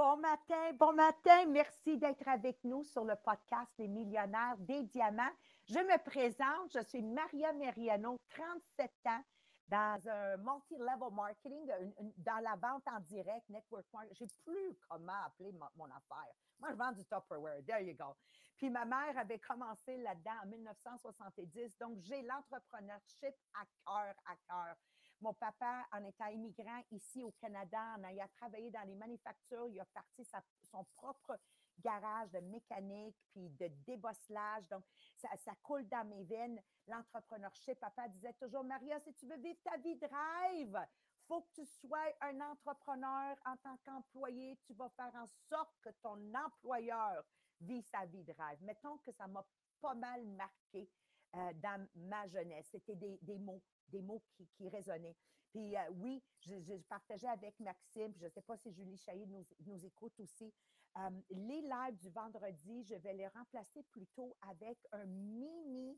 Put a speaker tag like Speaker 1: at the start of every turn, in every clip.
Speaker 1: Bon matin, bon matin. Merci d'être avec nous sur le podcast des millionnaires des diamants. Je me présente, je suis Maria Meriano, 37 ans, dans un multi-level marketing, dans la vente en direct, network marketing. Je plus comment appeler mon, affaire. Moi, je vends du Tupperware. There you go. Puis ma mère avait commencé là-dedans en 1970. Donc, j'ai l'entrepreneurship à cœur, à cœur. Mon papa, en étant immigrant ici au Canada, en ayant travaillé dans les manufactures, il a parti son propre garage de mécanique puis de débosselage. Donc, ça, ça coule dans mes veines. L'entrepreneurship, papa disait toujours, Maria, si tu veux vivre ta vie de rêve, faut que tu sois un entrepreneur en tant qu'employé. Tu vas faire en sorte que ton employeur vit sa vie de rêve. Mettons que ça m'a pas mal marqué euh, dans ma jeunesse. C'était des, mots, des mots qui, résonnaient. Puis euh, oui, je, partageais avec Maxime, je ne sais pas si Julie Chaillé nous, nous écoute aussi. Euh, les lives du vendredi, je vais les remplacer plutôt avec un mini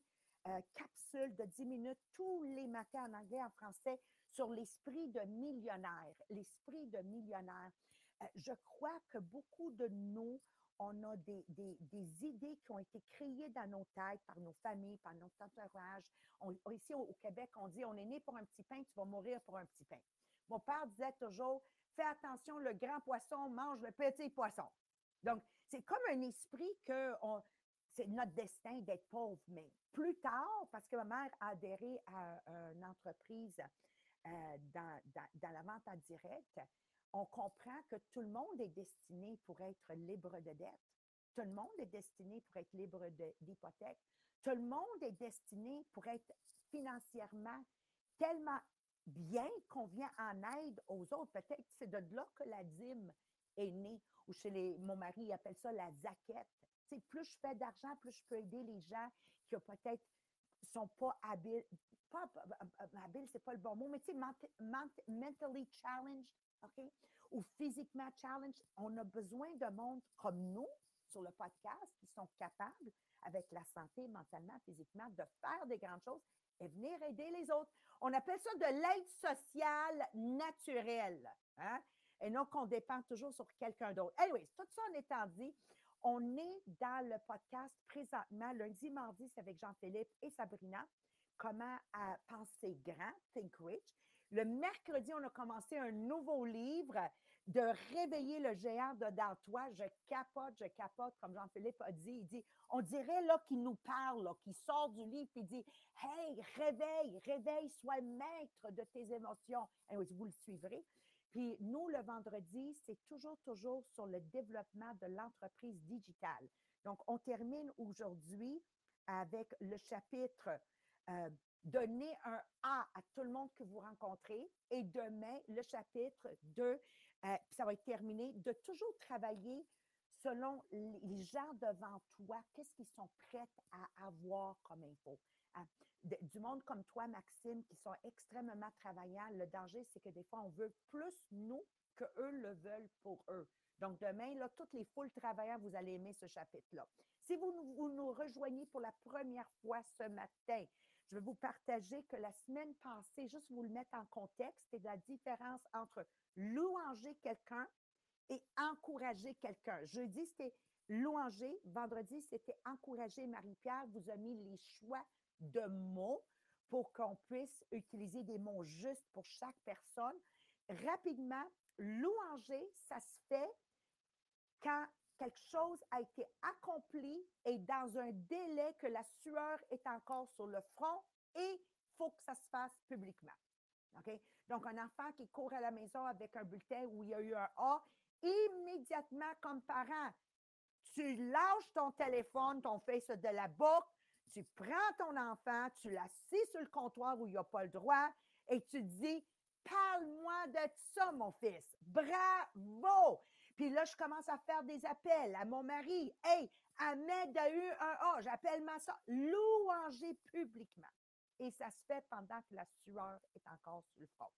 Speaker 1: capsule de 10 minutes tous les matins en anglais, en français, sur l'esprit de millionnaire. L'esprit de millionnaire. je crois que beaucoup de nous, on a des, idées qui ont été créées dans nos têtes par nos familles, par notre entourage. ici au, Québec, on dit on est né pour un petit pain, tu vas mourir pour un petit pain. Mon père disait toujours fais attention, le grand poisson mange le petit poisson. Donc, c'est comme un esprit que c'est notre destin d'être pauvre. Mais plus tard, parce que ma mère a adhéré à une entreprise euh, dans, dans, la vente en direct, on comprend que tout le monde est destiné pour être libre de dette. Tout le monde est destiné pour être libre d'hypothèque. Tout le monde est destiné pour être financièrement tellement bien qu'on vient en aide aux autres. Peut-être c'est de là que la dîme est née, ou chez les, mon mari appelle ça la zaquette. plus je fais d'argent, plus je peux aider les gens qui peut-être sont pas habiles, pas habiles, c'est pas le bon mot, mais tu sais, mentally challenged, OK? Ou physiquement challenge, on a besoin de monde comme nous sur le podcast qui sont capables, avec la santé, mentalement, physiquement, de faire des grandes choses et venir aider les autres. On appelle ça de l'aide sociale naturelle. Hein? Et non qu'on dépend toujours sur quelqu'un d'autre. Anyway, tout ça en étant dit, on est dans le podcast présentement, lundi, mardi, c'est avec Jean-Philippe et Sabrina. Comment à penser grand, Think Rich. Le mercredi, on a commencé un nouveau livre de réveiller le géant dedans toi. Je capote, je capote, comme Jean-Philippe a dit. Il dit, on dirait là qu'il nous parle, qu'il sort du livre et dit, hey, réveille, réveille, sois maître de tes émotions. Et vous le suivrez. Puis nous, le vendredi, c'est toujours, toujours sur le développement de l'entreprise digitale. Donc, on termine aujourd'hui avec le chapitre euh, Donner un A à tout le monde que vous rencontrez. Et demain, le chapitre 2, euh, ça va être terminé, de toujours travailler selon les gens devant toi, qu'est-ce qu'ils sont prêts à avoir comme info? Hein? du monde comme toi, Maxime, qui sont extrêmement travaillants, le danger, c'est que des fois, on veut plus nous que eux le veulent pour eux. Donc, demain, là, toutes les foules travaillants, vous allez aimer ce chapitre-là. Si vous, vous nous rejoignez pour la première fois ce matin, je vais vous partager que la semaine passée, juste vous le mettre en contexte, c'est la différence entre louanger quelqu'un et encourager quelqu'un. Jeudi, c'était louanger. Vendredi, c'était encourager. Marie-Pierre vous a mis les choix de mots pour qu'on puisse utiliser des mots justes pour chaque personne. Rapidement, louanger, ça se fait quand quelque chose a été accompli et dans un délai que la sueur est encore sur le front et il faut que ça se fasse publiquement. Donc, un enfant qui court à la maison avec un bulletin où il y a eu un A, immédiatement, comme parent, tu lâches ton téléphone, ton face de la boucle, tu prends ton enfant, tu l'assis sur le comptoir où il n'y a pas le droit et tu dis Parle-moi de ça, mon fils. Bravo! Puis là, je commence à faire des appels à mon mari. Hey, Ahmed a eu un A, j'appelle ma soeur. Louanger publiquement. Et ça se fait pendant que la sueur est encore sur le front.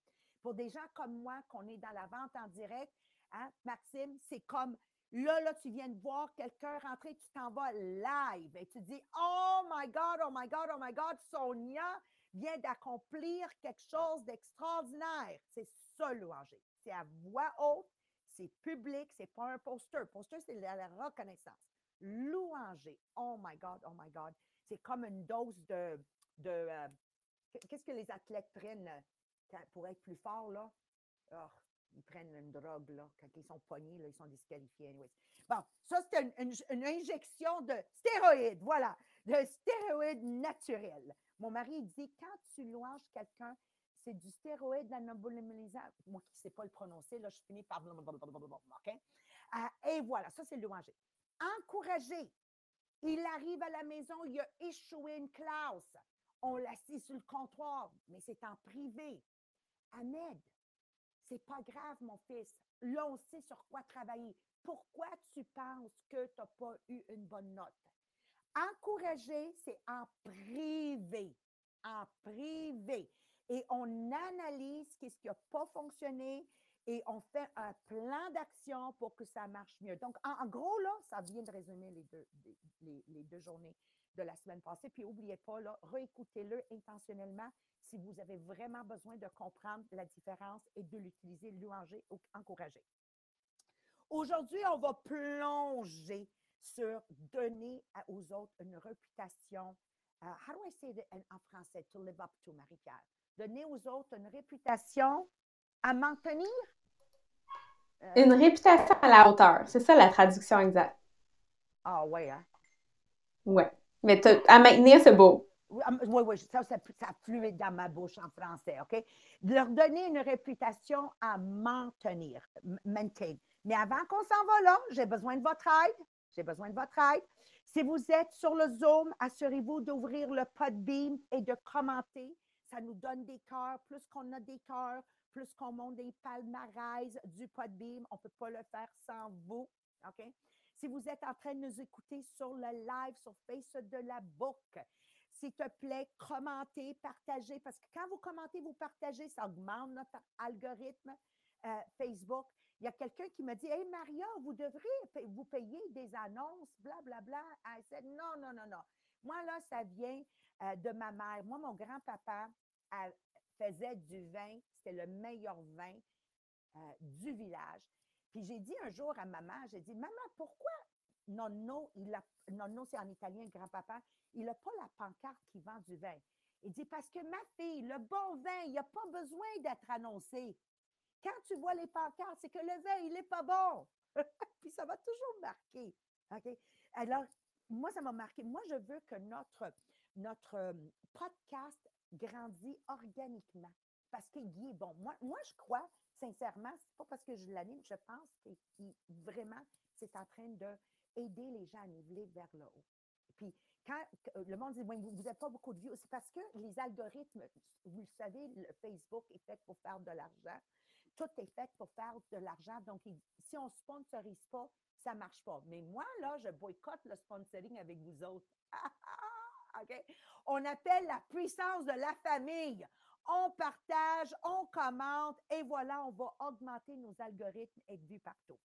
Speaker 1: Pour des gens comme moi, qu'on est dans la vente en direct, hein, Maxime, c'est comme là, là, tu viens de voir quelqu'un rentrer, tu t'en vas live et tu dis Oh my God, oh my God, oh my God, Sonia vient d'accomplir quelque chose d'extraordinaire. C'est ça, louanger. C'est à voix haute, c'est public, c'est pas un poster. Poster, c'est la, reconnaissance. Louanger, oh my God, oh my God, c'est comme une dose de, euh, qu- qu'est-ce que les athlètes prennent euh, pour être plus forts, là? Ah, ils prennent une drogue, là. Quand ils sont pognés, là, ils sont disqualifiés. anyways. Bon, ça, c'est une, injection de stéroïdes, voilà, de stéroïdes naturels. Mon mari dit, quand tu louanges quelqu'un, c'est du stéroïde anabolisant. Moi qui ne sais pas le prononcer, là, je finis par OK? Ah, et voilà, ça, c'est louanger. Encourager. Il arrive à la maison, il a échoué une classe. On l'assit sur le comptoir, mais c'est en privé. Ahmed, c'est pas grave, mon fils. Là, on sait sur quoi travailler. Pourquoi tu penses que tu n'as pas eu une bonne note? Encourager, c'est en privé. En privé. Et on analyse ce qui n'a pas fonctionné et on fait un plan d'action pour que ça marche mieux. Donc, en, gros, là, ça vient de résumer les deux, deux journées de la semaine passée. Puis, n'oubliez pas, là, réécoutez-le intentionnellement si vous avez vraiment besoin de comprendre la différence et de l'utiliser, louanger ou encourager. Aujourd'hui, on va plonger sur donner à- aux autres une réputation. euh, how do I say it in- en français? To live up to, Marie-Pierre? Donner aux autres une réputation à maintenir? Euh,
Speaker 2: Une réputation à la hauteur. C'est ça la traduction exacte.
Speaker 1: Ah, ouais, hein?
Speaker 2: Ouais. Mais à maintenir, c'est beau.
Speaker 1: Oui, ah, oui, ça, ça, ça fluide dans ma bouche en français, OK? De leur donner une réputation à maintenir, maintain. Mais avant qu'on s'en va là, j'ai besoin de votre aide. J'ai besoin de votre aide. Si vous êtes sur le Zoom, assurez-vous d'ouvrir le Podbeam et de commenter. Ça nous donne des cœurs. Plus qu'on a des cœurs, plus qu'on monte des palmarès du Podbeam. On ne peut pas le faire sans vous, OK? Si vous êtes en train de nous écouter sur le live, sur Face de la Book, s'il te plaît, commentez, partagez, parce que quand vous commentez, vous partagez, ça augmente notre algorithme euh, Facebook. Il y a quelqu'un qui me dit Hey Maria, vous devriez vous payer des annonces, blablabla. Bla, bla. Elle dit Non, non, non, non. Moi, là, ça vient euh, de ma mère. Moi, mon grand-papa faisait du vin, c'était le meilleur vin euh, du village. Puis j'ai dit un jour à maman, j'ai dit, maman, pourquoi nonno, il a, nonno c'est en italien, grand-papa, il n'a pas la pancarte qui vend du vin. Il dit, parce que ma fille, le bon vin, il n'a pas besoin d'être annoncé. Quand tu vois les pancartes, c'est que le vin, il n'est pas bon. Puis ça va toujours marquer. OK? Alors, moi, ça m'a marqué. Moi, je veux que notre, euh, podcast grandisse organiquement parce qu'il est bon. Moi, je crois, sincèrement, c'est pas parce que je l'anime, je pense que vraiment, c'est en train d'aider les gens à niveler vers le haut. Puis, quand euh, le monde dit, vous n'avez pas beaucoup de vues, c'est parce que les algorithmes, vous le savez, le Facebook est fait pour faire de l'argent. Tout est fait pour faire de l'argent. Donc, si on ne sponsorise pas, ça ne marche pas. Mais moi, là, je boycotte le sponsoring avec vous autres. OK? On appelle la puissance de la famille. On partage, on commente et voilà, on va augmenter nos algorithmes et vus partout.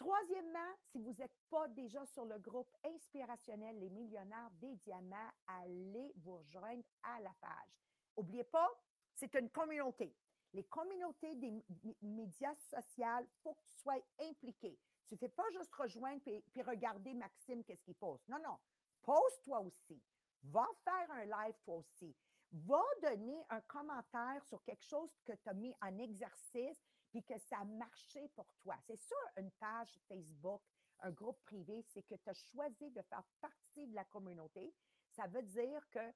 Speaker 1: Troisièmement, si vous n'êtes pas déjà sur le groupe inspirationnel Les Millionnaires des Diamants, allez vous rejoindre à la page. N'oubliez pas, c'est une communauté. Les communautés des médias sociaux, il faut que tu sois impliqué. Tu ne fais pas juste rejoindre puis, regarder Maxime, qu'est-ce qu'il poste. Non, non. Poste toi aussi. Va faire un live toi aussi. Va donner un commentaire sur quelque chose que tu as mis en exercice puis que ça a marché pour toi. C'est ça, une page Facebook, un groupe privé, c'est que tu as choisi de faire partie de la communauté. Ça veut dire que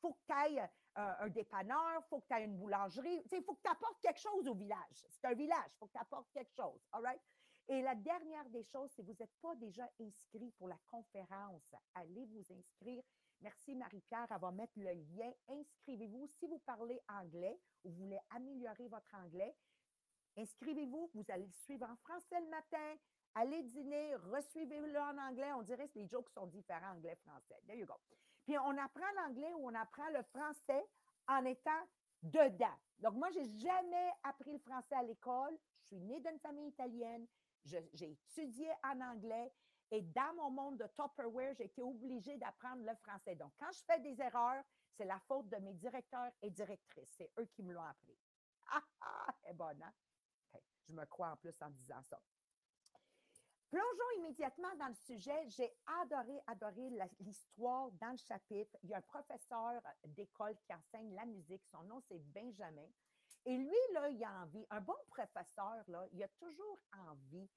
Speaker 1: faut que tu ailles un dépanneur, faut que tu aies une boulangerie. Il faut que tu apportes quelque chose au village. C'est un village, il faut que tu apportes quelque chose. All right? Et la dernière des choses, si vous n'êtes pas déjà inscrit pour la conférence, allez vous inscrire. Merci Marie-Pierre, elle va mettre le lien. Inscrivez-vous. Si vous parlez anglais ou vous voulez améliorer votre anglais, inscrivez-vous. Vous allez le suivre en français le matin. Allez dîner, resuivez-le en anglais. On dirait que les jokes sont différents anglais-français. There you go. Puis on apprend l'anglais ou on apprend le français en étant dedans. Donc, moi, je n'ai jamais appris le français à l'école. Je suis née d'une famille italienne. J'ai étudié en anglais. Et dans mon monde de Tupperware, j'ai été obligée d'apprendre le français. Donc, quand je fais des erreurs, c'est la faute de mes directeurs et directrices. C'est eux qui me l'ont appris. Ah, ah, est bonne, hein? Je me crois en plus en disant ça. Plongeons immédiatement dans le sujet. J'ai adoré, adoré l'histoire dans le chapitre. Il y a un professeur d'école qui enseigne la musique. Son nom, c'est Benjamin. Et lui, là, il a envie, un bon professeur, là, il a toujours envie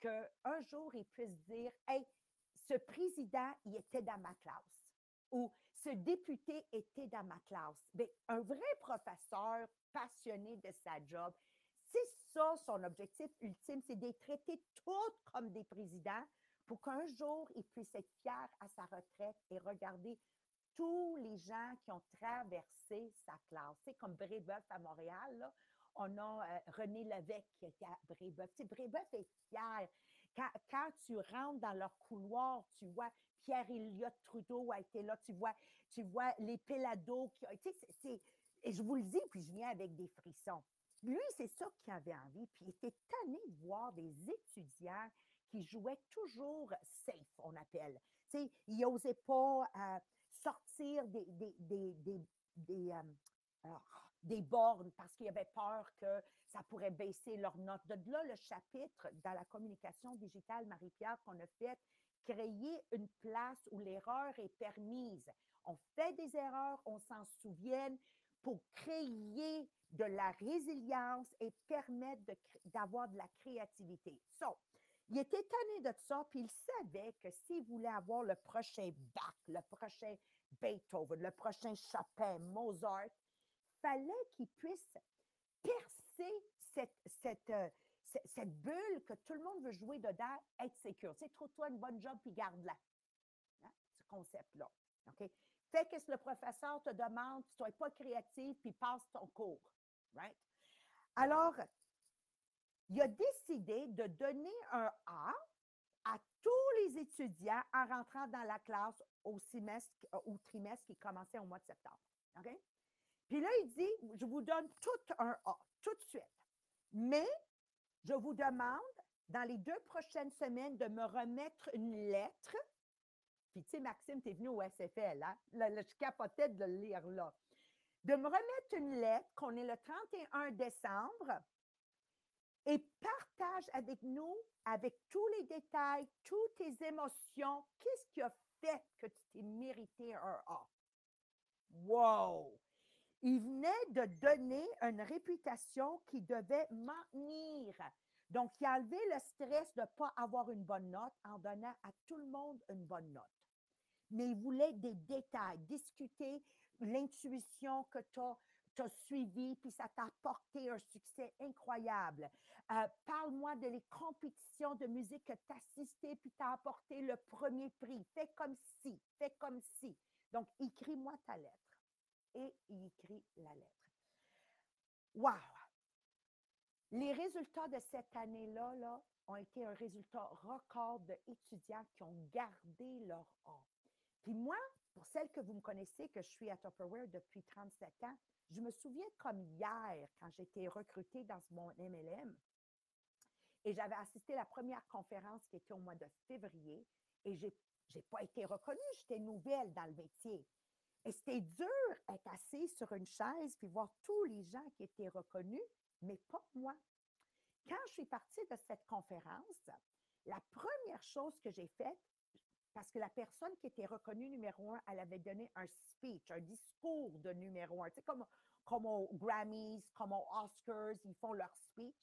Speaker 1: qu'un jour, il puisse dire Hey, ce président, il était dans ma classe ou ce député était dans ma classe. Bien, un vrai professeur passionné de sa job, ça son objectif ultime, c'est d'être traiter toutes comme des présidents pour qu'un jour, il puisse être fier à sa retraite et regarder tous les gens qui ont traversé sa classe. C'est comme Brébeuf à Montréal, on a euh, René Levesque qui était à Brébeuf. Brébeuf est fier. Quand, tu rentres dans leur couloir, tu vois Pierre-Éliott Trudeau a été là, tu vois, tu vois les Pélados qui sais, et je vous le dis, puis je viens avec des frissons. Lui, c'est ça qu'il avait envie, puis il était tanné de voir des étudiants qui jouaient toujours safe, on appelle. Sais, ils n'osaient pas euh, sortir euh, des bornes parce qu'ils avaient peur que ça pourrait baisser leurs notes. De là, le chapitre dans la communication digitale, Marie-Pierre, qu'on a fait, créer une place où l'erreur est permise. On fait des erreurs, on s'en souvient pour créer de la résilience et permettre d'avoir de, la créativité. So, il était tanné de ça, puis il savait que s'il voulait avoir le prochain Bach, le prochain Beethoven, le prochain Chopin, Mozart, fallait qu'il puisse percer cette, euh, bulle que tout le monde veut jouer dedans, être sécure. Sais, trouve-toi une bonne job puis garde-la. Hein, ce concept-là. OK? Fais ce que le professeur te demande, sois pas créatif, puis passe ton cours. Right? Alors, il a décidé de donner un A à tous les étudiants en rentrant dans la classe au semestre, au trimestre qui commençait au mois de septembre. Puis là, il dit, je vous donne tout un A, tout de suite. Mais je vous demande, dans les deux prochaines semaines, de me remettre une lettre. Puis, tu sais, Maxime, tu es venu au SFL, hein? je capotais de le lire là. De me remettre une lettre qu'on est le 31 décembre et partage avec nous, avec tous les détails, toutes tes émotions, qu'est-ce qui a fait que tu t'es mérité un A? Wow! Il venait de donner une réputation qui devait maintenir. Donc, il a enlevé le stress de ne pas avoir une bonne note en donnant à tout le monde une bonne note. Mais il voulait des détails, discuter l'intuition que tu as, suivie, puis ça t'a apporté un succès incroyable. Euh, parle-moi de les compétitions de musique que tu as assistées, puis tu as apporté le premier prix. Fais comme si, fais comme si. Donc, écris-moi ta lettre et il écrit la lettre. Wow! Les résultats de cette année-là là, ont été un résultat record d'étudiants qui ont gardé leur A. Puis moi, pour celles que vous me connaissez, que je suis à Tupperware depuis 37 ans, je me souviens comme hier, quand j'étais recrutée dans mon MLM, et j'avais assisté à la première conférence qui était au mois de février, et je n'ai pas été reconnue, j'étais nouvelle dans le métier. Et c'était dur d'être assis sur une chaise puis voir tous les gens qui étaient reconnus, mais pas moi. Quand je suis partie de cette conférence, la première chose que j'ai faite, parce que la personne qui était reconnue numéro un, elle avait donné un speech, un discours de numéro un. Tu sais, comme, comme aux Grammys, comme aux Oscars, ils font leur speech.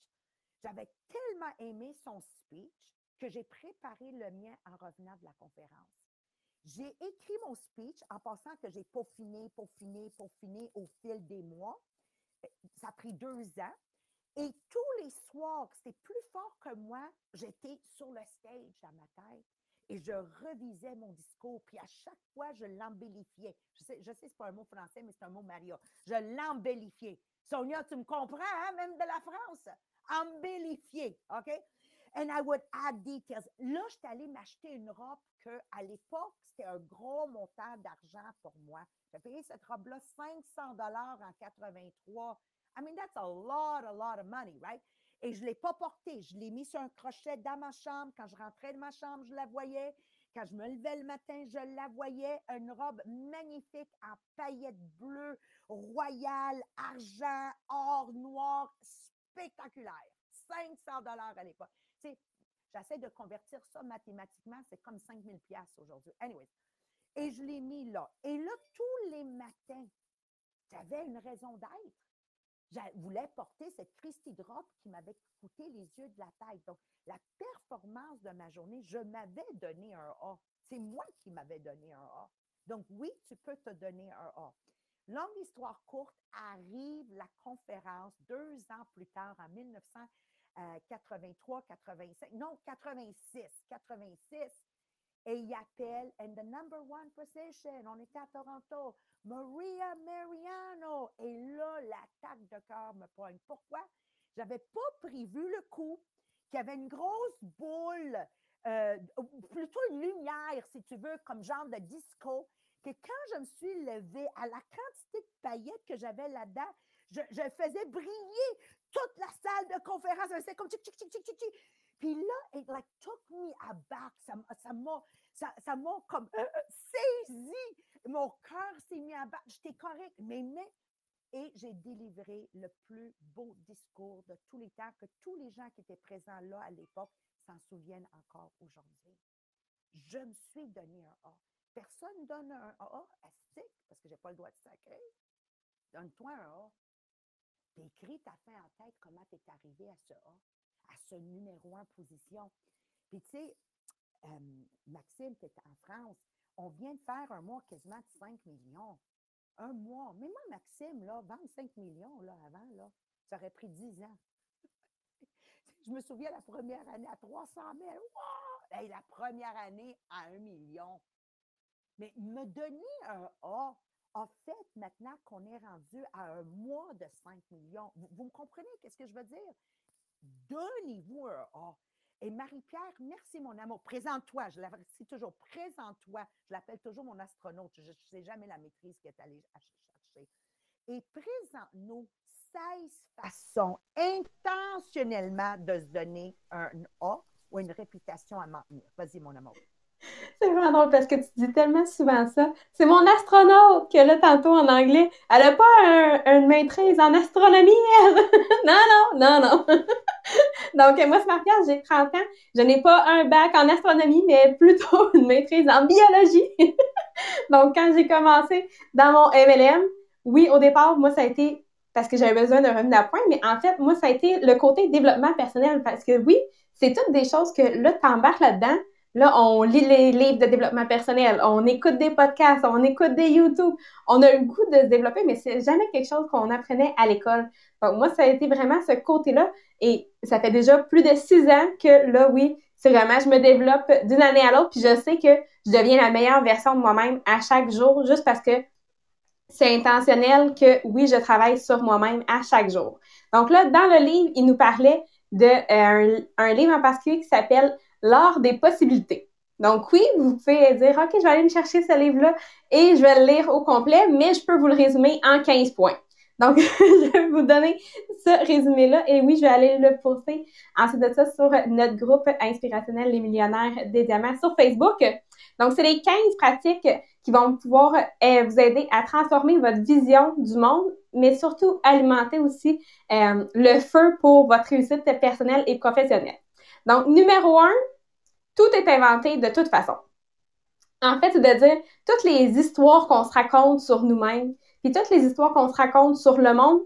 Speaker 1: J'avais tellement aimé son speech que j'ai préparé le mien en revenant de la conférence. J'ai écrit mon speech en pensant que j'ai peaufiné, peaufiné, peaufiné au fil des mois. Ça a pris deux ans. Et tous les soirs, c'était plus fort que moi, j'étais sur le stage dans ma tête et je revisais mon discours. Puis à chaque fois, je l'embellifiais. Je sais, je sais, c'est pas un mot français, mais c'est un mot Maria. Je l'embellifiais. Sonia, tu me comprends, hein, même de la France? Embellifier, OK? And I would add details. Là, je suis allée m'acheter une robe que, à l'époque, c'était un gros montant d'argent pour moi. J'ai payé cette robe-là 500 dollars en 83. I mean, that's a lot, a lot of money, right? Et je ne l'ai pas portée. Je l'ai mis sur un crochet dans ma chambre. Quand je rentrais de ma chambre, je la voyais. Quand je me levais le matin, je la voyais. Une robe magnifique en paillettes bleues, royales, argent, or, noir, spectaculaire. 500 dollars à l'époque. J'essaie de convertir ça mathématiquement, c'est comme 5000 pièces aujourd'hui. Anyway. Et je l'ai mis là. Et là, tous les matins, j'avais une raison d'être. Je voulais porter cette Christy Drop qui m'avait coûté les yeux de la tête. Donc, la performance de ma journée, je m'avais donné un A. C'est moi qui m'avais donné un A. Donc, oui, tu peux te donner un A. Longue histoire courte, arrive la conférence deux ans plus tard, en 1983, 85, non, 86, 86. Et il appelle, and the number one position, on était à Toronto, Maria Mariano. Et là, l'attaque de cœur me poigne. Pourquoi? J'avais pas prévu le coup qu'il y avait une grosse boule, euh, plutôt une lumière, si tu veux, comme genre de disco, que quand je me suis levée, à la quantité de paillettes que j'avais là-dedans, je, faisais briller toute la salle de conférence. C'était comme tic, tic, tic, tic, tic, Puis là, it like took me aback. Ça m'a ça, ça comme euh, euh, saisi. Mon cœur s'est mis à battre. J'étais correct. Mais, mais, et j'ai délivré le plus beau discours de tous les temps que tous les gens qui étaient présents là à l'époque s'en souviennent encore aujourd'hui. Je me suis donné un A. Personne ne donne un A à stick parce que je n'ai pas le droit de sacrer. Donne-toi un A. Écris ta fin en tête comment tu es arrivé à ce A, à ce numéro un position. Puis tu sais, Maxime, tu es en France, on vient de faire un mois quasiment de 5 millions. Un mois. Mais moi, Maxime, là, 25 millions là, avant, là, ça aurait pris 10 ans. Je me souviens la première année à 300 000. Wow! la première année à 1 million. Mais me donner un A, en fait, maintenant qu'on est rendu à un mois de 5 millions, vous, me comprenez qu'est-ce que je veux dire? Donnez-vous un A. Et Marie-Pierre, merci mon amour. Présente-toi, je la toujours, présente-toi. Je l'appelle toujours mon astronaute. Je ne sais jamais la maîtrise qu'elle est allée chercher. Et présente-nous 16 façons intentionnellement de se donner un A ou une réputation à maintenir. Vas-y, mon amour.
Speaker 2: C'est vraiment drôle parce que tu dis tellement souvent ça. C'est mon astronaute que là, tantôt en anglais, elle n'a pas une maîtrise en astronomie, elle. non, non, non, non. Donc, moi, c'est Maria, j'ai 30 ans. Je n'ai pas un bac en astronomie, mais plutôt une maîtrise en biologie. Donc, quand j'ai commencé dans mon MLM, oui, au départ, moi, ça a été parce que j'avais besoin d'un revenu d'appoint, mais en fait, moi, ça a été le côté développement personnel parce que oui, c'est toutes des choses que là, tu embarques là-dedans Là, on lit les livres de développement personnel, on écoute des podcasts, on écoute des YouTube. On a le goût de se développer, mais c'est jamais quelque chose qu'on apprenait à l'école. Donc, moi, ça a été vraiment ce côté-là. Et ça fait déjà plus de six ans que là, oui, c'est vraiment, je me développe d'une année à l'autre, puis je sais que je deviens la meilleure version de moi-même à chaque jour, juste parce que c'est intentionnel que, oui, je travaille sur moi-même à chaque jour. Donc là, dans le livre, il nous parlait de euh, un livre en particulier qui s'appelle l'art des possibilités. Donc oui, vous pouvez dire, OK, je vais aller me chercher ce livre-là et je vais le lire au complet, mais je peux vous le résumer en 15 points. Donc, je vais vous donner ce résumé-là. Et oui, je vais aller le poster ensuite de ça sur notre groupe inspirationnel Les Millionnaires des Diamants sur Facebook. Donc, c'est les 15 pratiques qui vont pouvoir euh, vous aider à transformer votre vision du monde, mais surtout alimenter aussi euh, le feu pour votre réussite personnelle et professionnelle. Donc, numéro un, tout est inventé de toute façon. En fait, c'est de dire toutes les histoires qu'on se raconte sur nous-mêmes, puis toutes les histoires qu'on se raconte sur le monde,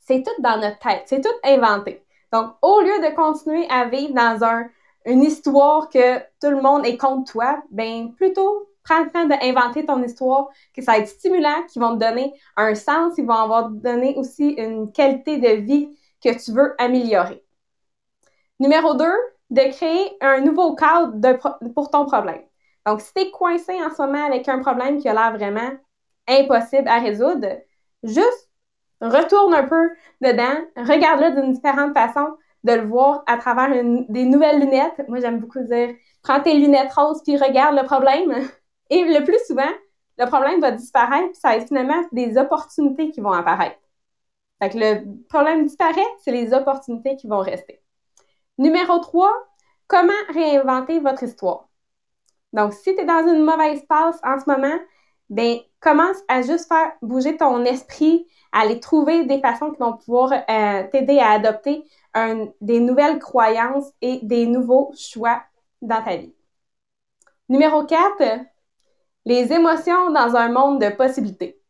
Speaker 2: c'est tout dans notre tête, c'est tout inventé. Donc, au lieu de continuer à vivre dans un, une histoire que tout le monde est contre toi, ben plutôt prends le temps d'inventer ton histoire, que ça va être stimulant, qui vont te donner un sens, ils vont avoir donné aussi une qualité de vie que tu veux améliorer. Numéro 2, de créer un nouveau cadre pour ton problème. Donc, si tu es coincé en ce moment avec un problème qui a l'air vraiment impossible à résoudre, juste retourne un peu dedans, regarde-le d'une différente façon, de le voir à travers des nouvelles lunettes. Moi, j'aime beaucoup dire, prends tes lunettes roses puis regarde le problème. Et le plus souvent, le problème va disparaître, puis ça va être finalement des opportunités qui vont apparaître. Fait que le problème disparaît, c'est les opportunités qui vont rester. Numéro 3, comment réinventer votre histoire? Donc, si tu es dans une mauvaise passe en ce moment, ben commence à juste faire bouger ton esprit, aller trouver des façons qui vont pouvoir euh, t'aider à adopter des nouvelles croyances et des nouveaux choix dans ta vie. Numéro 4, les émotions dans un monde de possibilités.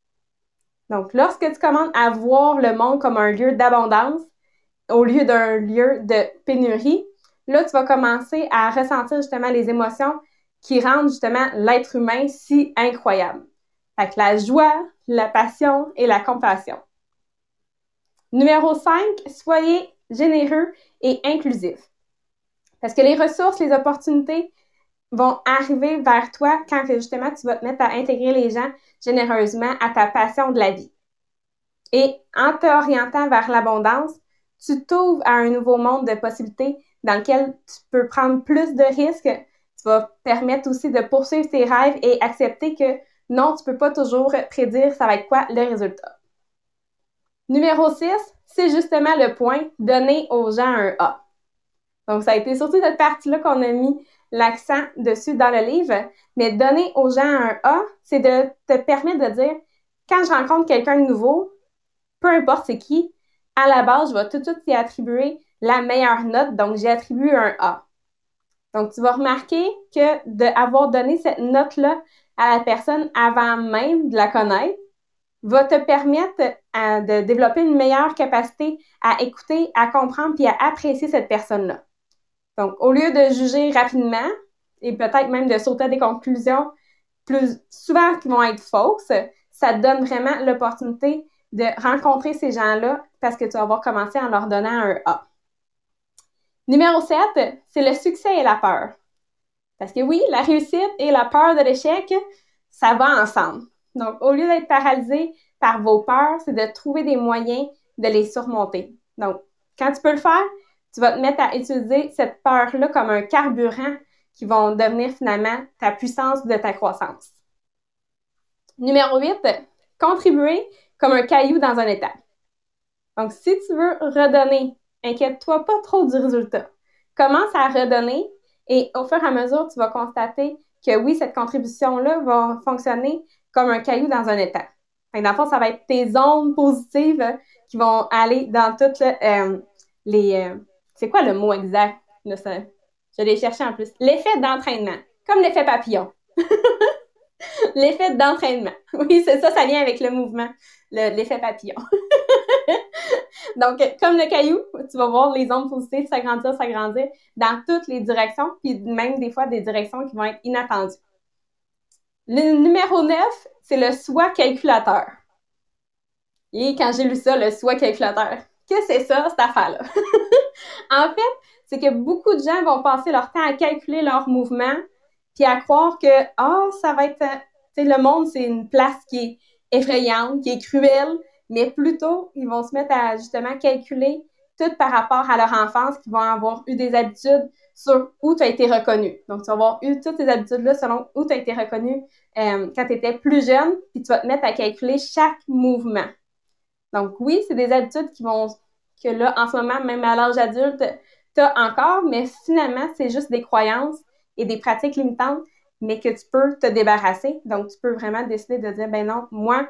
Speaker 2: Donc, lorsque tu commences à voir le monde comme un lieu d'abondance au lieu d'un lieu de pénurie, là, tu vas commencer à ressentir justement les émotions qui rendent justement l'être humain si incroyable. Fait la joie, la passion et la compassion. Numéro 5, soyez généreux et inclusifs. Parce que les ressources, les opportunités vont arriver vers toi quand justement tu vas te mettre à intégrer les gens généreusement à ta passion de la vie. Et en t'orientant vers l'abondance, tu t'ouvres à un nouveau monde de possibilités dans lequel tu peux prendre plus de risques. Tu vas permettre aussi de poursuivre tes rêves et accepter que non, tu peux pas toujours prédire ça va être quoi le résultat. Numéro 6, c'est justement le point donner aux gens un A. Donc, ça a été surtout cette partie-là qu'on a mis l'accent dessus dans le livre. Mais donner aux gens un A, c'est de te permettre de dire, quand je rencontre quelqu'un de nouveau, peu importe c'est qui, à la base, je vais tout de suite y attribuer la meilleure note. Donc, j'ai attribué un A. Donc, tu vas remarquer que d'avoir donné cette note-là à la personne avant même de la connaître va te permettre euh, de développer une meilleure capacité à écouter, à comprendre puis à apprécier cette personne-là. Donc, au lieu de juger rapidement et peut-être même de sauter à des conclusions plus souvent qui vont être fausses, ça te donne vraiment l'opportunité de rencontrer ces gens-là parce que tu vas avoir commencé en leur donnant un A. Numéro 7, c'est le succès et la peur. Parce que oui, la réussite et la peur de l'échec, ça va ensemble. Donc, au lieu d'être paralysé par vos peurs, c'est de trouver des moyens de les surmonter. Donc, quand tu peux le faire, tu vas te mettre à utiliser cette peur-là comme un carburant qui va devenir finalement ta puissance de ta croissance. Numéro 8, contribuer comme un caillou dans un état. Donc, si tu veux redonner, inquiète-toi pas trop du résultat. Commence à redonner et au fur et à mesure, tu vas constater que oui, cette contribution-là va fonctionner comme un caillou dans un état. Dans le fond, ça va être tes ondes positives qui vont aller dans toutes euh, les. Euh, c'est quoi le mot exact? je l'ai cherché en plus. L'effet d'entraînement, comme l'effet papillon. l'effet d'entraînement. Oui, c'est ça, ça vient avec le mouvement, l'effet papillon. Donc, comme le caillou, tu vas voir les ondes positives s'agrandir, s'agrandir dans toutes les directions, puis même des fois des directions qui vont être inattendues. Le numéro 9, c'est le soi calculateur. Et quand j'ai lu ça, le soi calculateur, que c'est ça, cette affaire-là? en fait, c'est que beaucoup de gens vont passer leur temps à calculer leurs mouvements, puis à croire que, oh, ça va être, le monde, c'est une place qui est effrayante, qui est cruelle, mais plutôt, ils vont se mettre à justement calculer tout par rapport à leur enfance, qui vont avoir eu des habitudes sur où tu as été reconnu. Donc, tu vas avoir eu toutes ces habitudes-là selon où tu as été reconnu euh, quand tu étais plus jeune, puis tu vas te mettre à calculer chaque mouvement. Donc, oui, c'est des habitudes qui vont, que là, en ce moment, même à l'âge adulte, tu as encore, mais finalement, c'est juste des croyances et des pratiques limitantes, mais que tu peux te débarrasser. Donc, tu peux vraiment décider de dire, ben non, moi,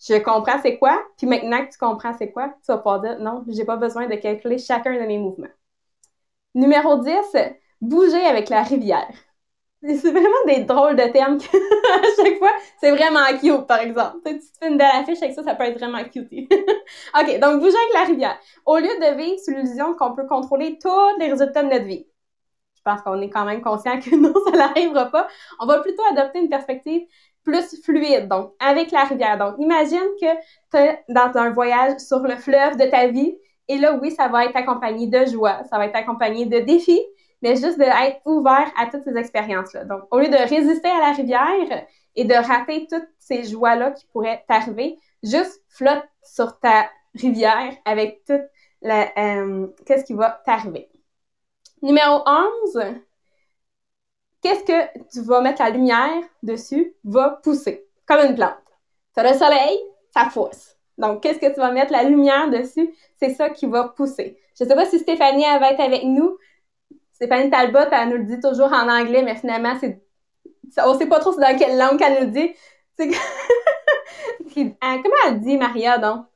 Speaker 2: je comprends c'est quoi, puis maintenant que tu comprends c'est quoi, tu vas pouvoir dire non, j'ai pas besoin de calculer chacun de mes mouvements. Numéro 10, bouger avec la rivière. C'est vraiment des drôles de termes à chaque fois, c'est vraiment cute, par exemple. Tu, te fais une belle affiche avec ça, ça peut être vraiment cute. OK, donc bouger avec la rivière. Au lieu de vivre sous l'illusion qu'on peut contrôler tous les résultats de notre vie, pense qu'on est quand même conscient que non, ça n'arrivera pas. On va plutôt adopter une perspective plus fluide, donc avec la rivière. Donc, imagine que tu es dans un voyage sur le fleuve de ta vie et là, oui, ça va être accompagné de joie, ça va être accompagné de défis, mais juste d'être ouvert à toutes ces expériences-là. Donc, au lieu de résister à la rivière et de rater toutes ces joies-là qui pourraient t'arriver, juste flotte sur ta rivière avec toute la, euh, qu'est-ce qui va t'arriver. Numéro 11, qu'est-ce que tu vas mettre la lumière dessus va pousser, comme une plante. Tu as le soleil, ça pousse. Donc, qu'est-ce que tu vas mettre la lumière dessus? C'est ça qui va pousser. Je ne sais pas si Stéphanie va être avec nous. Stéphanie Talbot, elle nous le dit toujours en anglais, mais finalement, c'est on ne sait pas trop dans quelle langue qu'elle nous le dit. comment elle dit, Maria, donc?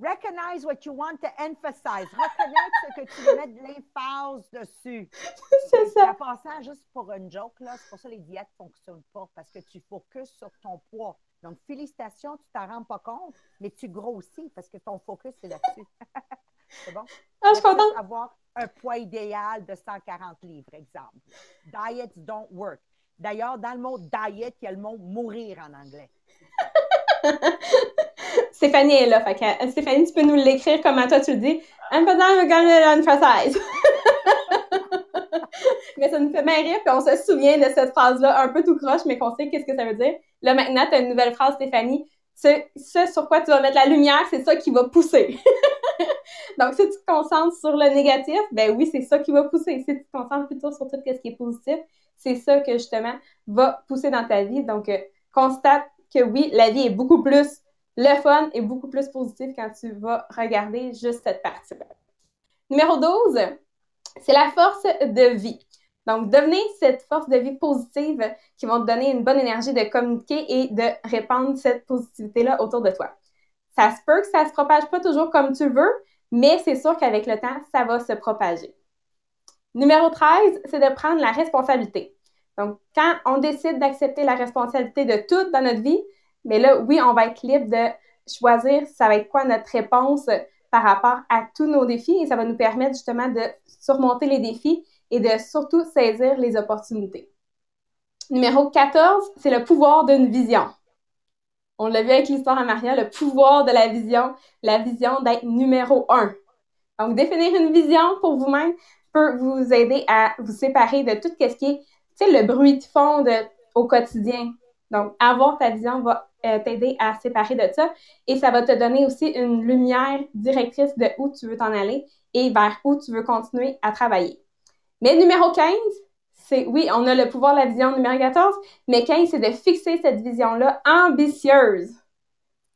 Speaker 1: Recognize what you want to emphasize. Reconnaître ce que tu veux mettre de l'emphase dessus.
Speaker 2: C'est ça.
Speaker 1: En passant, juste pour une joke, là, c'est pour ça que les diètes ne fonctionnent pas, parce que tu focuses sur ton poids. Donc, félicitations, tu t'en rends pas compte, mais tu grossis parce que ton focus est là-dessus. c'est bon?
Speaker 2: Ah, je suis contente.
Speaker 1: avoir un poids idéal de 140 livres, exemple. Diets don't work. D'ailleurs, dans le mot diet, il y a le mot mourir en anglais.
Speaker 2: Stéphanie est là. Fait que, euh, Stéphanie, tu peux nous l'écrire comment toi tu le dis. Emphasize, emphasize. mais ça nous fait rire, puis on se souvient de cette phrase-là un peu tout croche, mais qu'on sait qu'est-ce que ça veut dire. Là, maintenant, tu as une nouvelle phrase, Stéphanie. Ce, ce sur quoi tu vas mettre la lumière, c'est ça qui va pousser. Donc, si tu te concentres sur le négatif, ben oui, c'est ça qui va pousser. Si tu te concentres plutôt sur tout ce qui est positif, c'est ça que justement va pousser dans ta vie. Donc, euh, constate que oui, la vie est beaucoup plus le fun et beaucoup plus positif quand tu vas regarder juste cette partie-là. Numéro 12, c'est la force de vie. Donc, devenez cette force de vie positive qui va te donner une bonne énergie de communiquer et de répandre cette positivité-là autour de toi. Ça se peut que ça se propage pas toujours comme tu veux, mais c'est sûr qu'avec le temps, ça va se propager. Numéro 13, c'est de prendre la responsabilité. Donc, quand on décide d'accepter la responsabilité de tout dans notre vie, mais là, oui, on va être libre de choisir ça va être quoi notre réponse par rapport à tous nos défis et ça va nous permettre justement de surmonter les défis et de surtout saisir les opportunités. Numéro 14, c'est le pouvoir d'une vision. On l'a vu avec l'histoire à Maria, le pouvoir de la vision, la vision d'être numéro un. Donc, définir une vision pour vous-même peut vous aider à vous séparer de tout ce qui est, le bruit de fond au quotidien. Donc, avoir ta vision va euh, t'aider à séparer de ça et ça va te donner aussi une lumière directrice de où tu veux t'en aller et vers où tu veux continuer à travailler. Mais numéro 15, c'est oui, on a le pouvoir de la vision numéro 14, mais 15, c'est de fixer cette vision-là ambitieuse.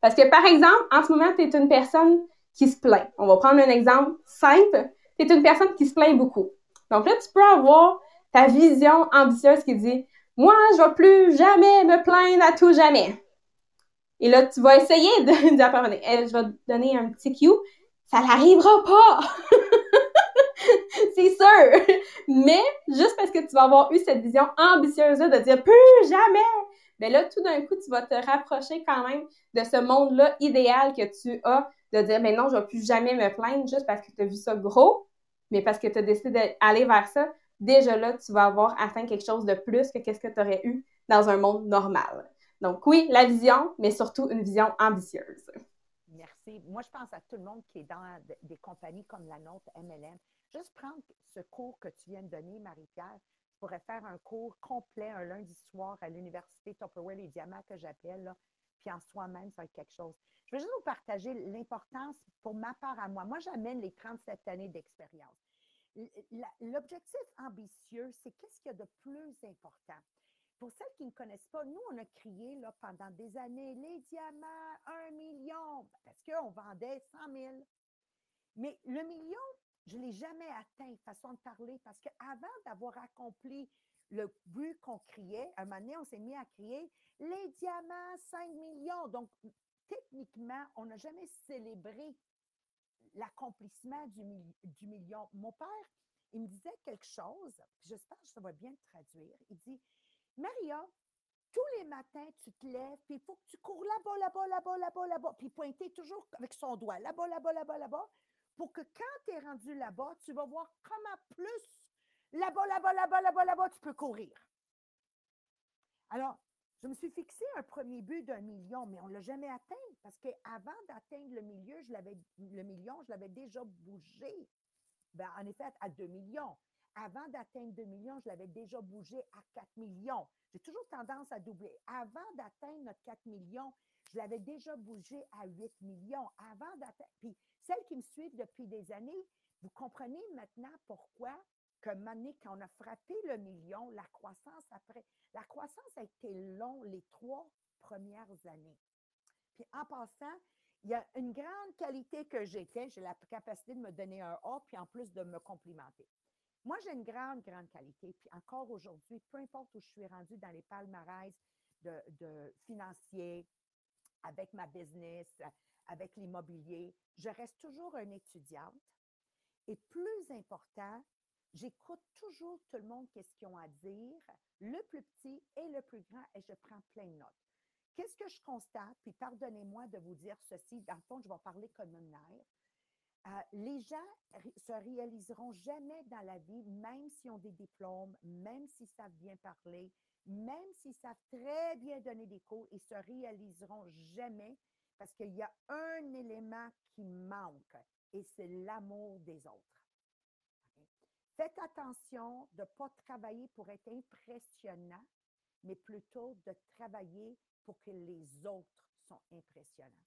Speaker 2: Parce que, par exemple, en ce moment, tu es une personne qui se plaint. On va prendre un exemple simple. Tu es une personne qui se plaint beaucoup. Donc là, tu peux avoir ta vision ambitieuse qui dit Moi, je vais plus jamais me plaindre à tout jamais. Et là, tu vas essayer de dire Je vais te donner un petit cue. Ça n'arrivera pas! c'est sûr! Mais juste parce que tu vas avoir eu cette vision ambitieuse de dire plus jamais! Mais là, tout d'un coup, tu vas te rapprocher quand même de ce monde-là idéal que tu as, de dire, mais non, je ne vais plus jamais me plaindre juste parce que tu as vu ça gros, mais parce que tu as décidé d'aller vers ça. Déjà là, tu vas avoir atteint quelque chose de plus que qu'est-ce que tu aurais eu dans un monde normal. Donc oui, la vision, mais surtout une vision ambitieuse.
Speaker 1: Merci. Moi, je pense à tout le monde qui est dans des compagnies comme la nôtre, MLM. Juste prendre ce cours que tu viens de donner, Marie-Pierre. Je pourrais faire un cours complet un lundi soir à l'Université Tupperware Les Diamants que j'appelle, puis en soi-même, ça va être quelque chose. Je veux juste vous partager l'importance pour ma part à moi. Moi, j'amène les 37 années d'expérience. L'objectif ambitieux, c'est qu'est-ce qu'il y a de plus important? Pour celles qui ne connaissent pas, nous, on a crié là, pendant des années les diamants, un million, parce qu'on vendait 100 000. Mais le million, je ne l'ai jamais atteint, façon de parler, parce qu'avant d'avoir accompli le but qu'on criait, un moment donné, on s'est mis à crier les diamants, 5 millions. Donc, techniquement, on n'a jamais célébré l'accomplissement du, million. Mon père, il me disait quelque chose, j'espère que ça va bien traduire. Il dit Maria, tous les matins, tu te lèves, puis il faut que tu cours là-bas, là-bas, là-bas, là-bas, là-bas, puis pointer toujours avec son doigt, là-bas, là-bas, là-bas, là-bas, pour que quand tu es rendu là-bas, tu vas voir comment plus là-bas, là-bas, là-bas, là-bas, là-bas, tu peux courir. Alors, je me suis fixé un premier but d'un million, mais on ne l'a jamais atteint parce qu'avant d'atteindre le milieu, le million, je l'avais déjà bougé. Ben, en effet, à 2 millions. Avant d'atteindre 2 millions, je l'avais déjà bougé à 4 millions. J'ai toujours tendance à doubler. Avant d'atteindre notre 4 millions, je l'avais déjà bougé à 8 millions. Avant d'atteindre. Puis, celles qui me suivent depuis des années, vous comprenez maintenant pourquoi que Mané, quand on a frappé le million, la croissance après, la croissance a été long les trois premières années. Puis en passant, il y a une grande qualité que j'ai, j'ai la capacité de me donner un A, puis en plus de me complimenter. Moi, j'ai une grande, grande qualité. Puis encore aujourd'hui, peu importe où je suis rendue dans les palmarès de financiers, avec ma business, avec l'immobilier. Je reste toujours une étudiante. Et plus important, j'écoute toujours tout le monde, qu'est-ce qu'ils ont à dire, le plus petit et le plus grand, et je prends plein de notes. Qu'est-ce que je constate? Puis pardonnez-moi de vous dire ceci, dans le fond, je vais parler comme une mère. Euh, les gens se réaliseront jamais dans la vie, même s'ils ont des diplômes, même s'ils savent bien parler, même s'ils savent très bien donner des cours, ils se réaliseront jamais parce qu'il y a un élément qui manque et c'est l'amour des autres. Faites attention de ne pas travailler pour être impressionnant, mais plutôt de travailler pour que les autres sont impressionnants.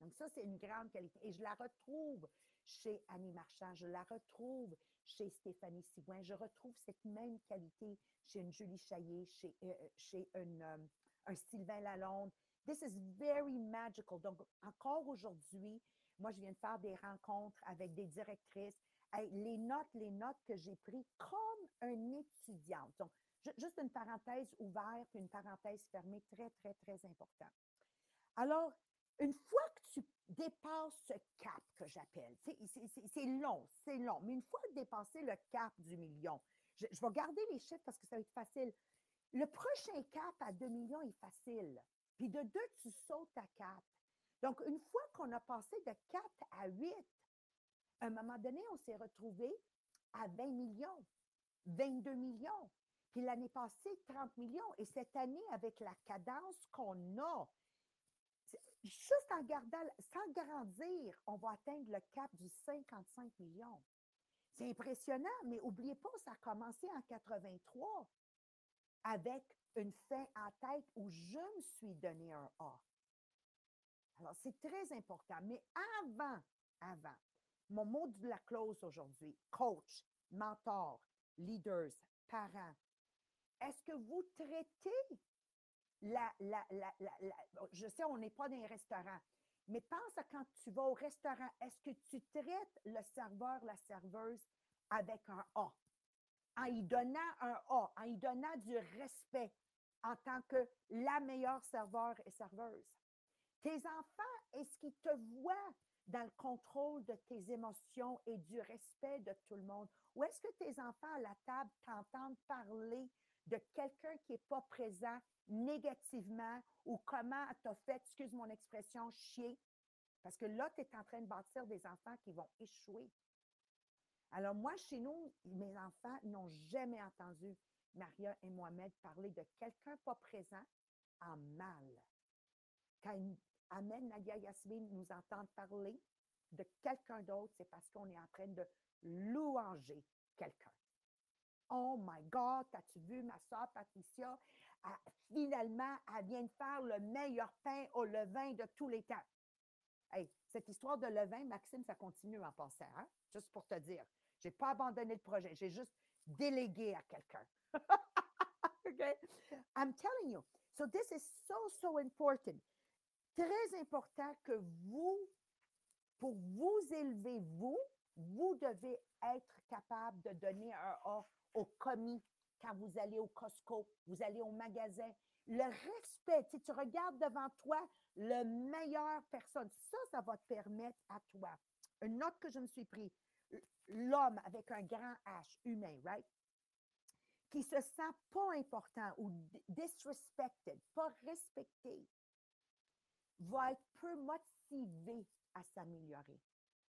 Speaker 1: Donc ça, c'est une grande qualité. Et je la retrouve chez Annie Marchand, je la retrouve chez Stéphanie Sigouin, je retrouve cette même qualité chez une Julie Chaillé, chez, euh, euh, euh, un Sylvain Lalonde. This is very magical. Donc, encore aujourd'hui, moi, je viens de faire des rencontres avec des directrices. Les notes, les notes que j'ai prises comme un étudiante. Donc, juste une parenthèse ouverte, puis une parenthèse fermée, très, très, très important. Alors, une fois que tu dépasses ce cap que j'appelle, c'est long, c'est long, mais une fois dépassé le cap du million, je, je, vais garder les chiffres parce que ça va être facile. Le prochain cap à 2 millions est facile. Puis de 2, tu sautes à 4. Donc, une fois qu'on a passé de 4 à 8, à un moment donné, on s'est retrouvé à 20 millions, 22 millions. Puis l'année passée, 30 millions. Et cette année, avec la cadence qu'on a, juste en gardant, sans grandir, on va atteindre le cap du 55 millions. C'est impressionnant, mais n'oubliez pas, ça a commencé en 83 avec une fin en tête où je me suis donné un A. Alors, c'est très important. Mais avant, avant, mon mot de la clause aujourd'hui, coach, mentor, leaders, parents, est-ce que vous traitez la, la, la, je sais, on n'est pas dans les restaurants, mais pense à quand tu vas au restaurant, est-ce que tu traites le serveur, la serveuse avec un A? En y donnant un A, en y donnant du respect en tant que la meilleure serveur et serveuse. Tes enfants, est-ce qu'ils te voient dans le contrôle de tes émotions et du respect de tout le monde? Ou est-ce que tes enfants à la table t'entendent parler de quelqu'un qui n'est pas présent négativement ou comment tu fait, excuse mon expression, chier? Parce que là, tu es en train de bâtir des enfants qui vont échouer. Alors moi, chez nous, mes enfants n'ont jamais entendu Maria et Mohamed parler de quelqu'un pas présent en mal. Quand Ahmed, Nadia, Yasmine nous entendent parler de quelqu'un d'autre, c'est parce qu'on est en train de louanger quelqu'un. Oh my God, as-tu vu ma soeur Patricia? finalement, elle vient de faire le meilleur pain au levain de tous les temps. Hey, cette histoire de levain, Maxime, ça continue en passant, hein? juste pour te dire. Je n'ai pas abandonné le projet, j'ai juste délégué à quelqu'un. okay? I'm telling you. So this is so, so important. Très important que vous, pour vous élever, vous, vous devez être capable de donner un A au commis quand vous allez au Costco, vous allez au magasin. Le respect, tu, tu regardes devant toi le meilleur personne. Ça, ça va te permettre à toi. Une note que je me suis prise, l'homme avec un grand H, humain, right? Qui se sent pas important ou disrespected, pas respecté, va être peu motivé à s'améliorer.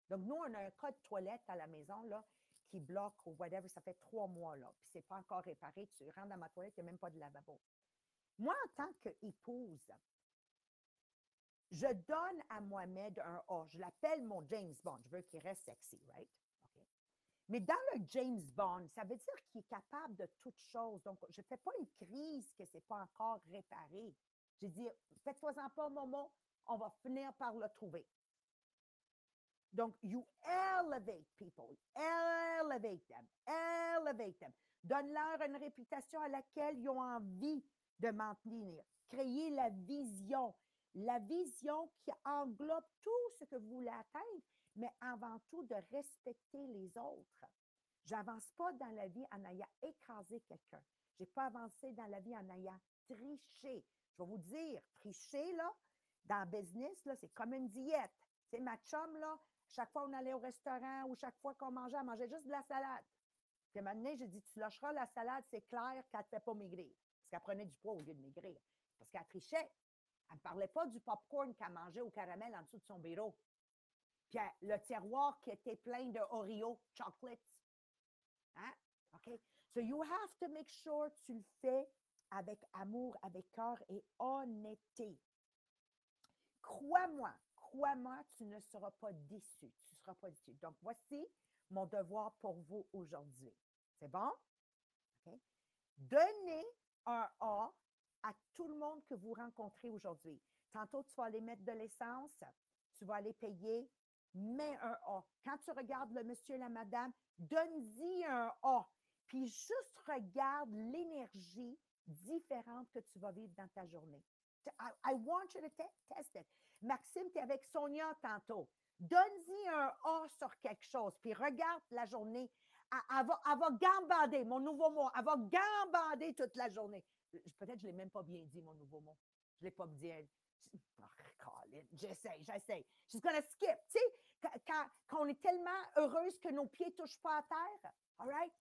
Speaker 1: Donc, nous, on a un code toilette à la maison, là, qui bloque ou whatever, ça fait trois mois, là, puis c'est pas encore réparé, tu rentres dans ma toilette, il n'y a même pas de lavabo. Moi, en tant qu'épouse, je donne à Mohamed un A. Je l'appelle mon James Bond. Je veux qu'il reste sexy, right? Mais dans le James Bond, ça veut dire qu'il est capable de toutes choses. Donc, je ne fais pas une crise que ce n'est pas encore réparé. J'ai dit, faites-toi-en pas, Momo, on va finir par le trouver. Donc, you elevate people, elevate them, elevate them. Donne-leur une réputation à laquelle ils ont envie de maintenir. Créer la vision, la vision qui englobe tout ce que vous voulez atteindre, mais avant tout de respecter les autres. J'avance pas dans la vie en ayant écrasé quelqu'un. J'ai pas avancé dans la vie en ayant triché. Vais vous dire, tricher, là, dans business, là, c'est comme une diète. Sais, ma chum, là, chaque fois qu'on allait au restaurant ou chaque fois qu'on mangeait, elle mangeait juste de la salade. Puis donné, j'ai dit, tu lâcheras la salade, c'est clair qu'elle ne fait pas maigrir. Parce qu'elle prenait du poids au lieu de maigrir. Parce qu'elle trichait. Elle ne parlait pas du popcorn qu'elle mangeait au caramel en dessous de son bureau. Puis le tiroir qui était plein de Oreo chocolates. Hein? OK? So you have to make sure que tu le fais avec amour, avec cœur et honnêteté. Crois-moi, crois-moi, tu ne seras pas déçu. Tu ne seras pas déçu. Donc, voici mon devoir pour vous aujourd'hui. C'est bon? OK? Donnez un A à tout le monde que vous rencontrez aujourd'hui. Tantôt, tu vas aller mettre de l'essence, tu vas aller payer, mets un A. Quand tu regardes le monsieur et la madame, donne-y un A. Puis juste regarde l'énergie différente que tu vas vivre dans ta journée. I, want you to te- test it. Maxime, tu es avec Sonia tantôt. Donne-y un A sur quelque chose, puis regarde la journée. Elle, va, gambader, mon nouveau mot. Elle va gambader toute la journée. Je- Peut-être que je ne l'ai même pas bien dit, mon nouveau mot. Je ne l'ai pas bien. Oh, Colin, j'essaie, j'essaie. Gonna skip. Tu sais, quand, on est tellement heureuse que nos pieds ne touchent pas à terre, all right?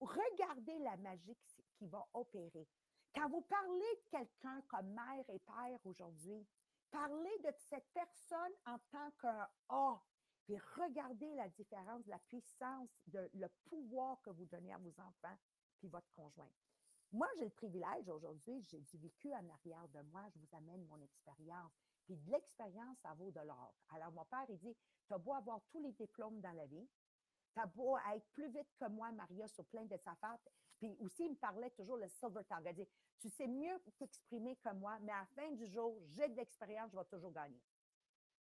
Speaker 1: Regardez la magie qui, qui va opérer. Quand vous parlez de quelqu'un comme mère et père aujourd'hui, parlez de cette personne en tant qu'un A. Puis regardez la différence, la puissance, le pouvoir que vous donnez à vos enfants puis votre conjoint. Moi, j'ai le privilège aujourd'hui, j'ai du vécu en arrière de moi, je vous amène mon expérience. Puis de l'expérience, ça vaut de l'or. Alors, mon père, il dit, tu as beau avoir tous les diplômes dans la vie, tu as beau être plus vite que moi, Maria, sur plein de affaires. Aussi, il me parlait toujours le silver tongue. Il dit, tu sais mieux t'exprimer que moi, mais à la fin du jour, j'ai de l'expérience, je vais toujours gagner.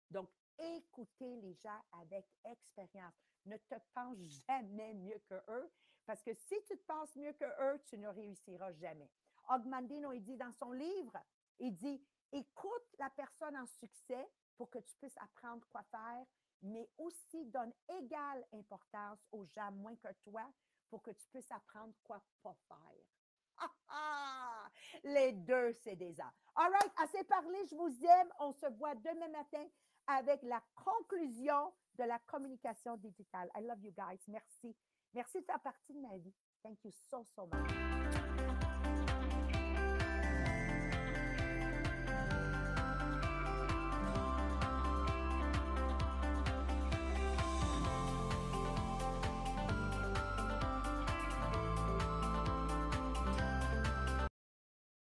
Speaker 1: Donc, écoutez les gens avec expérience. Ne te pense jamais mieux que eux, parce que si tu te penses mieux que eux, tu ne réussiras jamais. Ogmandino, il dit dans son livre, il dit, écoute la personne en succès pour que tu puisses apprendre quoi faire, mais aussi donne égale importance aux gens moins que toi pour que tu puisses apprendre quoi pas faire. Ah, ah! Les deux, c'est des arts. All right, assez parlé, je vous aime. On se voit demain matin avec la conclusion de la communication digitale. I love you guys. Merci. Merci de faire partie de ma vie. Thank you so, so much.